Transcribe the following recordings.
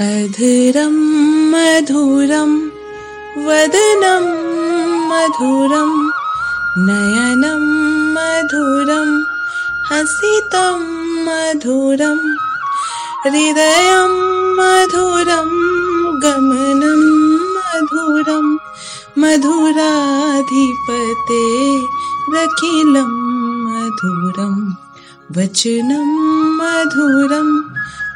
अधुरं मधुरं, वदनं मधुरं, नयनं मधुरं, हसितं मधुरं, हृदयं मधुरं, गमनं मधुरं, मधुराधिपते रखिलं मधुरं, वचनं मधुरम्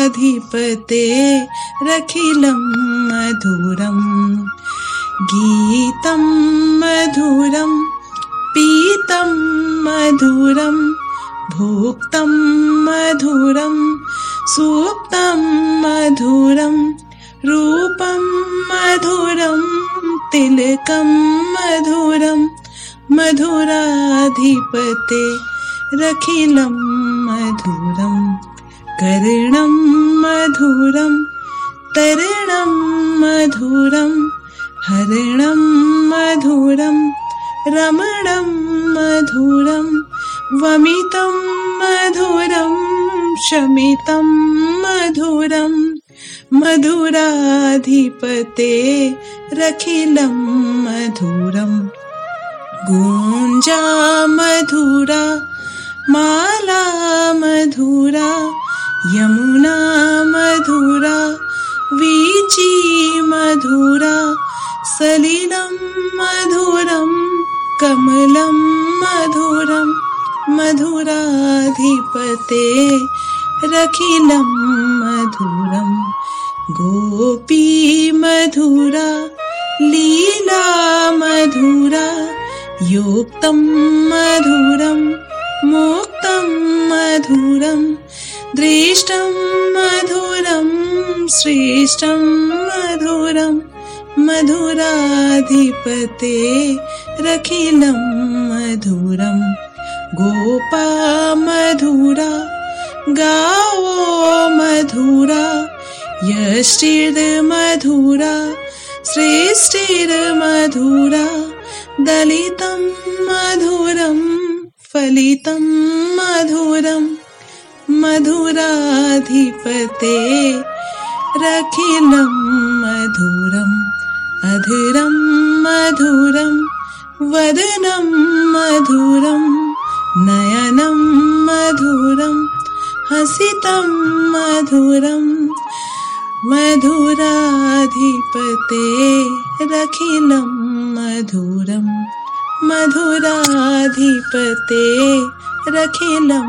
मधुराधिपते रखिलं मधुरं गीतं मधुरं पीतं मधुरं भुक्तं मधुरं सूक्तं मधुरं रूपं मधुरं तिलकं मधुरं मधुराधिपते रखिलं मधुरं कर्णं मधुरं, तरणं मधुरं, हरणं मधुरं, रमणं मधुरं, वमितं मधुरं, शमितं मधुरं, मधुराधिपते रखिलं मधुरम् गुञ्जा मधुरा, माला मधुरा यमुना मधुरा वीची मधुरा सलिलं मधुरं कमलं मधुरं मधुराधिपते रखिलं मधुरं गोपी मधुरा लीला मधुरा योक्तं मधुरं मोक्तं मधुरं दृष्टं मधुरं श्रेष्ठं मधुरं मधुराधिपते रखिलं मधुरं। गोपा मधुरा गावो मधुरा यष्टिर्मधुरा श्रेष्ठिर्मधुरा दलितं मधुरं फलितं मधुरं मधुराधिपते रखिलं मधुरम्, अधुरं मधुरं वदनं मधुरं नयनं मधुरं हसितं मधुरं मधुराधिपते रखिलं मधुरं मधुराधिपते रखिलं